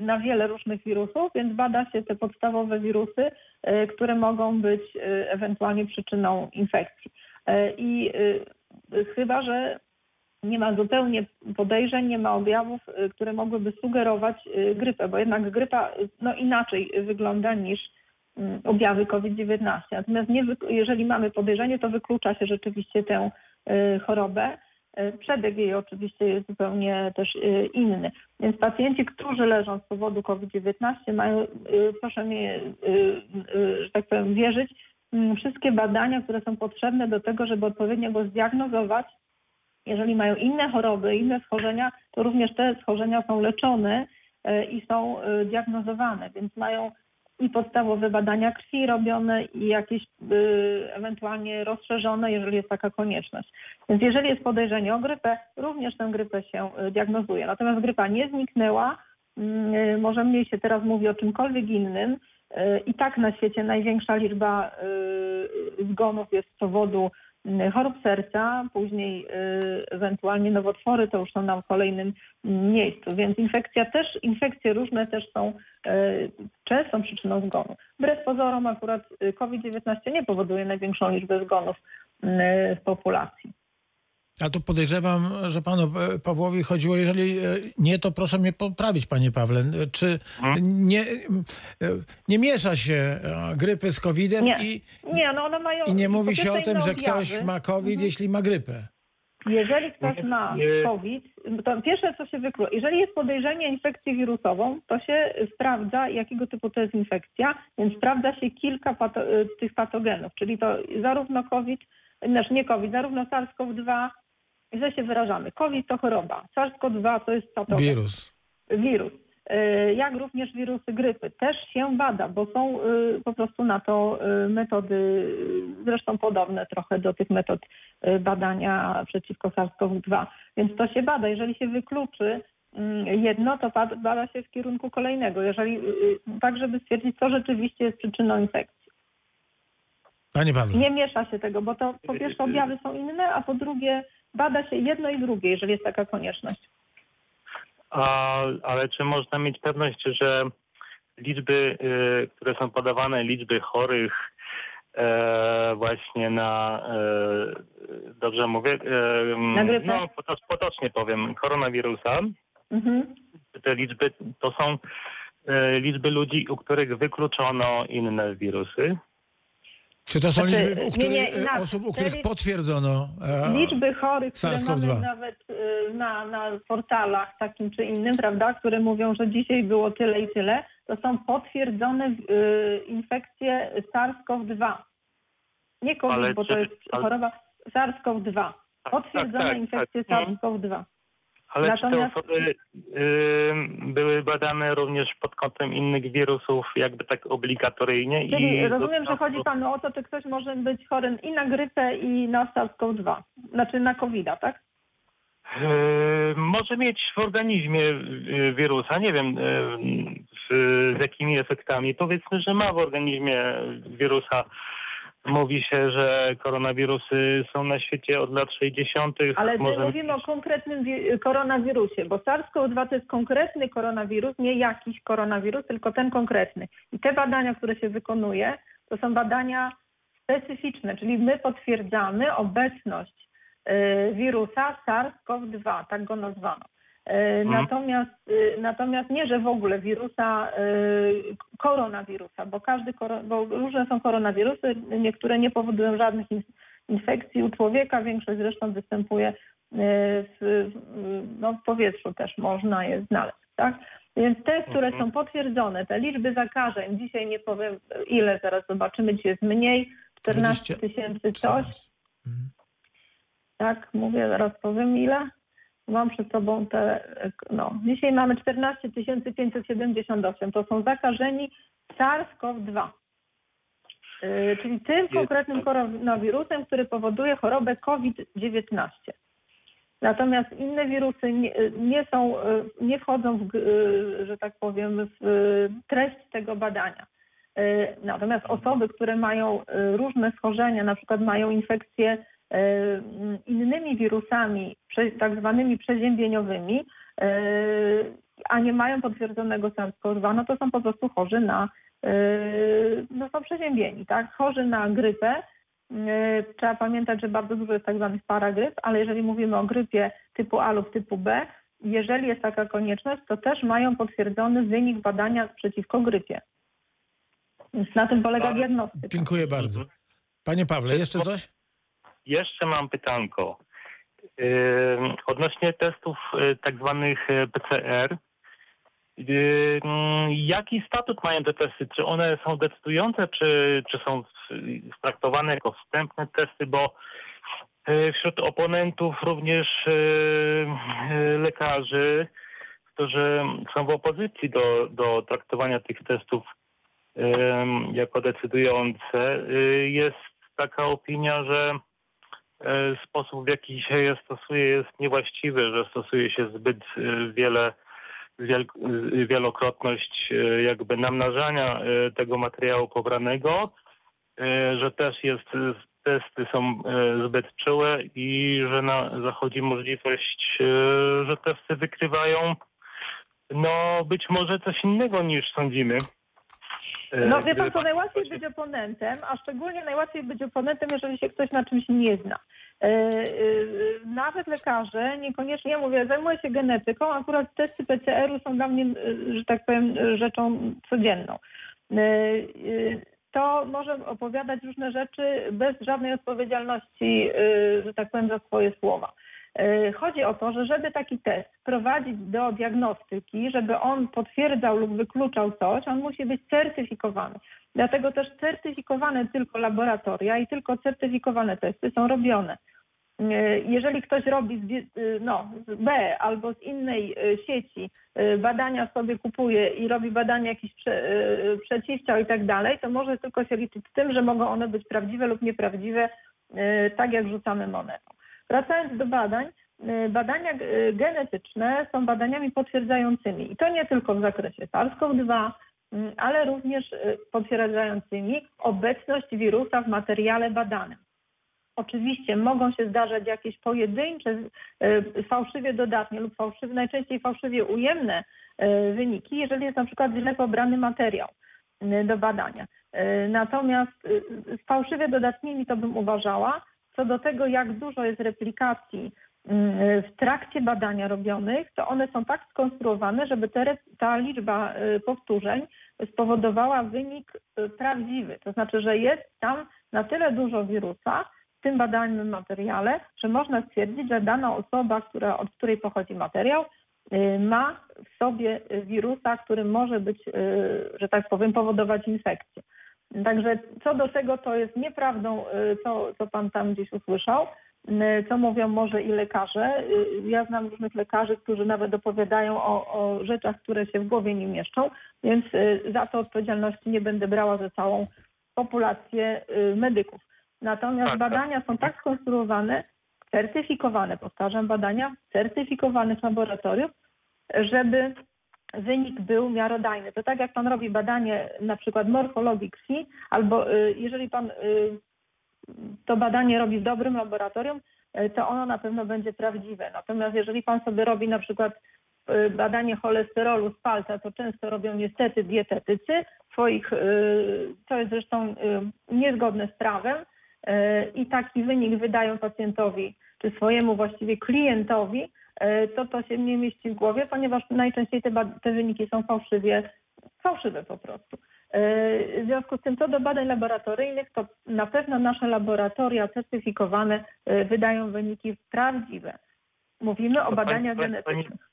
na wiele różnych wirusów, więc bada się te podstawowe wirusy, e, które mogą być e, ewentualnie przyczyną infekcji. E, I chyba, że nie ma zupełnie podejrzeń, nie ma objawów, które mogłyby sugerować grypę, bo jednak grypa no, inaczej wygląda niż mm, objawy COVID-19. Natomiast nie, jeżeli mamy podejrzenie, to wyklucza się rzeczywiście tę chorobę. Y, Przebieg jej oczywiście jest zupełnie też y, inny. Więc pacjenci, którzy leżą z powodu COVID-19 mają, y, proszę mi, że tak powiem, wierzyć, mm, wszystkie badania, które są potrzebne do tego, żeby odpowiednio go zdiagnozować. Jeżeli mają inne choroby, inne schorzenia, to również te schorzenia są leczone e, i są e, diagnozowane, więc mają i podstawowe badania krwi robione i jakieś e, ewentualnie rozszerzone, jeżeli jest taka konieczność. Więc jeżeli jest podejrzenie o grypę, również tę grypę się e, diagnozuje. Natomiast grypa nie zniknęła, Mm, y, Może mniej się teraz mówi o czymkolwiek innym. Y, I tak na świecie największa liczba y, zgonów jest z powodu y, chorób serca, później y, ewentualnie nowotwory, to już są na kolejnym miejscu. Więc infekcja też, infekcje różne też są y, częstą przyczyną zgonu. Wbrew pozorom akurat y, COVID-19 nie powoduje największą liczbę zgonów y, w populacji. A tu podejrzewam, że panu e, Pawłowi chodziło, jeżeli e, nie, to proszę mnie poprawić, panie Pawle. Czy nie, e, nie miesza się grypy z COVID-em Nie. i, Nie, no one mają i nie mówi się o tym, że ktoś ma COVID, jeśli ma grypę? Jeżeli ktoś ma. COVID, to pierwsze co się wyklucza, jeżeli jest podejrzenie infekcji wirusową, to się sprawdza, jakiego typu to jest infekcja, więc sprawdza się kilka pato- tych patogenów, czyli to zarówno COVID, znaczy nie COVID, zarówno SARS-CoV-2, źle się wyrażamy. COVID to choroba, SARS-CoV-2 to jest patogen Wirus. wirus, y, jak również wirusy grypy też się bada, bo są y, po prostu na to y, metody, zresztą podobne trochę do tych metod badania przeciwko SARS-CoV-2. Więc to się bada. Jeżeli się wykluczy mm, jedno, to bad- bada się w kierunku kolejnego, jeżeli, tak żeby stwierdzić, co rzeczywiście jest przyczyną infekcji. Panie Pawle. Nie miesza się tego, bo to po pierwsze objawy są inne, a po drugie bada się jedno i drugie, jeżeli jest taka konieczność. A, ale czy można mieć pewność, że liczby, y, które są podawane, liczby chorych e, właśnie na, e, dobrze mówię, e, Na grypę? no potoc- potocznie powiem, koronawirusa, Mhm. te liczby to są e, liczby ludzi, u których wykluczono inne wirusy. Czy to są Znaczy, liczby u nie, których, nie, e, inaczej. osób, u których potwierdzono e, liczby chorych, które SARS-CoV-2. mamy nawet y, na, na portalach takim czy innym, prawda, które mówią, że dzisiaj było tyle i tyle, to są potwierdzone y, infekcje SARS-CoV-2. Nie COVID, Ale bo czy- to jest ale- choroba SARS-CoV-2. Potwierdzone tak, tak. infekcje Mhm. SARS-CoV-2. Ale Natomiast- czy te osoby y, były badane również pod kątem innych wirusów, jakby tak obligatoryjnie? Czyli i rozumiem, że chodzi panu o to, czy ktoś może być chory i na grypę, i na SARS-CoV-2. Znaczy na COVID-a, tak? Yy, może mieć w organizmie yy, wirusa, nie wiem z, z jakimi efektami. Powiedzmy, że ma w organizmie wirusa. Mówi się, że koronawirusy są na świecie od lat 60. Ale my Może mówimy o konkretnym wi- koronawirusie, bo SARS-CoV-2 to jest konkretny koronawirus, nie jakiś koronawirus, tylko ten konkretny. I te badania, które się wykonuje, to są badania specyficzne, czyli my potwierdzamy obecność y, wirusa SARS-CoV-2, tak go nazwano. E, Natomiast, y, natomiast nie, że w ogóle wirusa, y, koronawirusa, bo każdy, bo różne są koronawirusy, niektóre nie powodują żadnych in- infekcji u człowieka, większość zresztą występuje y, w, no, w powietrzu też można je znaleźć, tak? Więc te, które Mhm. są potwierdzone, te liczby zakażeń, dzisiaj nie powiem ile, zaraz zobaczymy, dzisiaj jest mniej, 14 tysięcy coś, Mhm. tak, mówię, zaraz powiem ile. Mam przed sobą te, no, dzisiaj mamy 14 578, to są zakażeni SARS-CoV-2. Yy, czyli tym konkretnym koronawirusem, który powoduje chorobę COVID-19. Natomiast inne wirusy nie, nie są, yy, nie wchodzą w, yy, że tak powiem, w treść tego badania. Natomiast osoby, które mają różne schorzenia, na przykład mają infekcje innymi wirusami, tak zwanymi przeziębieniowymi, yy, a nie mają potwierdzonego SARS-CoV-2, no to są po prostu chorzy na, yy, no są przeziębieni, tak? Chorzy na grypę. Trzeba pamiętać, że bardzo dużo jest tak zwanych paragryp, ale jeżeli mówimy o grypie typu A lub typu B, jeżeli jest taka konieczność, to też mają potwierdzony wynik badania przeciwko grypie. Więc na tym polega diagnostyka. Dziękuję bardzo. Panie Pawle, jeszcze coś? Jeszcze mam pytanko. Odnośnie testów yy, tak zwanych yy, PCR. Jaki statut mają te testy? Czy one są decydujące, czy, czy są traktowane jako wstępne testy? Bo yy, wśród oponentów również lekarzy, którzy są w opozycji do, do traktowania tych testów jako decydujące, y, jest taka opinia, że sposób, w jaki się je stosuje, jest niewłaściwy, że stosuje się zbyt e, wiele, wiel, e, wielokrotność e, jakby namnażania e, tego materiału pobranego, e, że też jest, e, testy są e, zbyt czułe i że na, zachodzi możliwość, e, że testy wykrywają no być może coś innego niż sądzimy. E, No wie pan co, najłatwiej być oponentem, a szczególnie najłatwiej być oponentem, jeżeli się ktoś na czymś nie zna. E, e, Nawet lekarze, niekoniecznie, ja mówię, zajmuję się genetyką, akurat testy PCR-u są dla mnie, że tak powiem, rzeczą codzienną. To może opowiadać różne rzeczy bez żadnej odpowiedzialności, że tak powiem, za swoje słowa. E, Chodzi o to, że żeby taki test prowadzić do diagnostyki, żeby on potwierdzał lub wykluczał coś, on musi być certyfikowany. Dlatego też certyfikowane tylko laboratoria i tylko certyfikowane testy są robione. E, Jeżeli ktoś robi z, y, no, z B albo z innej sieci badania sobie kupuje i robi badania jakichś prze, przeciwciał i tak dalej, to może tylko się liczyć z tym, że mogą one być prawdziwe lub nieprawdziwe, tak jak rzucamy monetą. Wracając do badań, y, badania y, genetyczne są badaniami potwierdzającymi i to nie tylko w zakresie SARS-CoV-2, mm, ale również y, potwierdzającymi obecność wirusa w materiale badanym. Oczywiście mogą się zdarzać jakieś pojedyncze, y, fałszywie dodatnie lub fałszywie, najczęściej fałszywie ujemne y, wyniki, jeżeli jest na przykład źle pobrany materiał y, do badania. Y, Natomiast y, fałszywie dodatnimi to bym uważała. Co do tego, jak dużo jest replikacji y, w trakcie badania robionych, to one są tak skonstruowane, żeby ta liczba y, powtórzeń spowodowała wynik y, prawdziwy. To znaczy, że jest tam na tyle dużo wirusa w tym badanym materiale, że można stwierdzić, że dana osoba, która, od której pochodzi materiał, y, ma w sobie wirusa, który może być, że tak powiem, powodować infekcję. Także co do tego, to jest nieprawdą, y, co, co pan tam gdzieś usłyszał, y, co mówią może i lekarze. Y, Ja znam różnych lekarzy, którzy nawet opowiadają o, o rzeczach, które się w głowie nie mieszczą, więc za to odpowiedzialności nie będę brała za całą populację medyków. Natomiast Tak, tak. badania są tak skonstruowane, certyfikowane, powtarzam, badania certyfikowanych laboratoriów, żeby wynik był miarodajny. To tak jak pan robi badanie na przykład morfologii krwi, albo y, jeżeli pan y, to badanie robi w dobrym laboratorium, y, to ono na pewno będzie prawdziwe. Natomiast jeżeli pan sobie robi na przykład badanie cholesterolu z palca, to często robią niestety dietetycy, swoich, co jest zresztą niezgodne z prawem i taki wynik wydają pacjentowi, czy swojemu właściwie klientowi, to to się nie mieści w głowie, ponieważ najczęściej te, te wyniki są fałszywie, fałszywe po prostu. E, W związku z tym, co do badań laboratoryjnych, to na pewno nasze laboratoria certyfikowane e, wydają wyniki prawdziwe. Mówimy o pani- badaniach pani- genetycznych.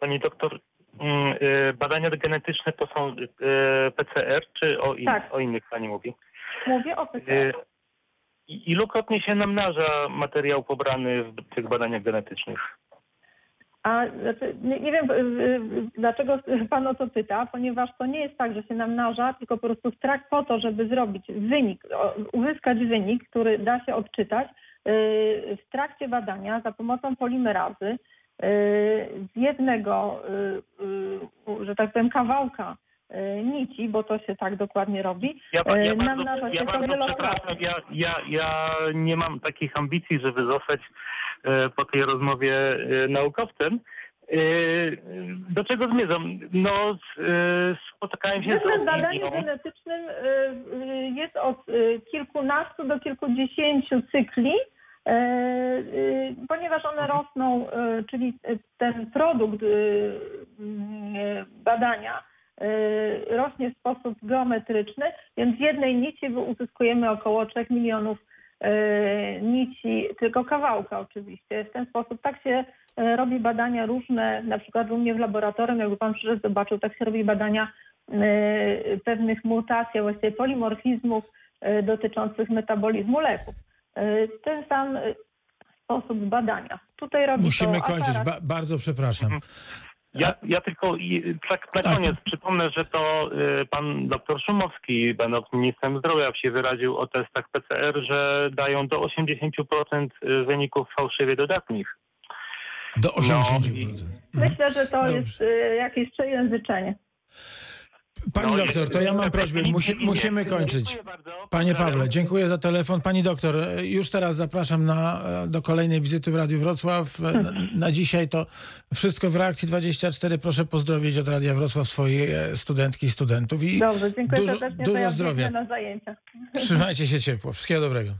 Pani doktor, mm, badania genetyczne to są PCR, czy o, in, Tak. o innych pani mówi? Mówię o PCR. i- Ilukrotnie się namnaża materiał pobrany w tych badaniach genetycznych? A znaczy, nie, nie wiem, dlaczego pan o to pyta, ponieważ to nie jest tak, że się namnaża, tylko po prostu w trak po to, żeby zrobić wynik, uzyskać wynik, który da się odczytać, y, w trakcie badania za pomocą polimerazy y, z jednego, y, że tak powiem, kawałka nici, bo to się tak dokładnie robi, Ja, E, ja bardzo, namnaża się ja bardzo wielokrotnie. ja, ja, ja nie mam takich ambicji, żeby zostać e, po tej rozmowie e, naukowcem. E, Do czego zmierzam? No, s- e, spotykałem się z Zwykle w badaniu genetycznym jest od kilkunastu do kilkudziesięciu cykli, ponieważ one rosną, y, czyli ten produkt badania rośnie w sposób geometryczny, więc z jednej nici uzyskujemy około 3 milionów y, nici, tylko kawałka oczywiście. W ten sposób tak się y, robi badania różne, na przykład u mnie w laboratorium, jakby pan przyszedł, zobaczył, tak się robi badania y, pewnych mutacji, właściwie polimorfizmów y, dotyczących metabolizmu leków. Y, Ten sam y, sposób badania. Tutaj robi Musimy to kończyć. Ba bardzo przepraszam. Ja, ja tylko tak na Tak. koniec przypomnę, że to y, pan doktor Szumowski, będąc ministrem zdrowia, się wyraził o testach PCR, że dają do 80% wyników fałszywie dodatnich. Do 80%. i- Myślę, że to Dobrze. jest y, jakieś przejęzyczenie. Pani No, doktor, to ja mam prośbę. Musi, musimy kończyć. Panie. Pawle, dziękuję za telefon. Pani doktor, już teraz zapraszam na, e, do kolejnej wizyty w Radiu Wrocław. E, Na, na dzisiaj to wszystko w reakcji 24. Proszę pozdrowić od Radia Wrocław swoje e, studentki i studentów. I Dobrze, dziękuję dużo, serdecznie. dużo ja zdrowia. na zajęcia. Trzymajcie się ciepło. Wszystkiego dobrego.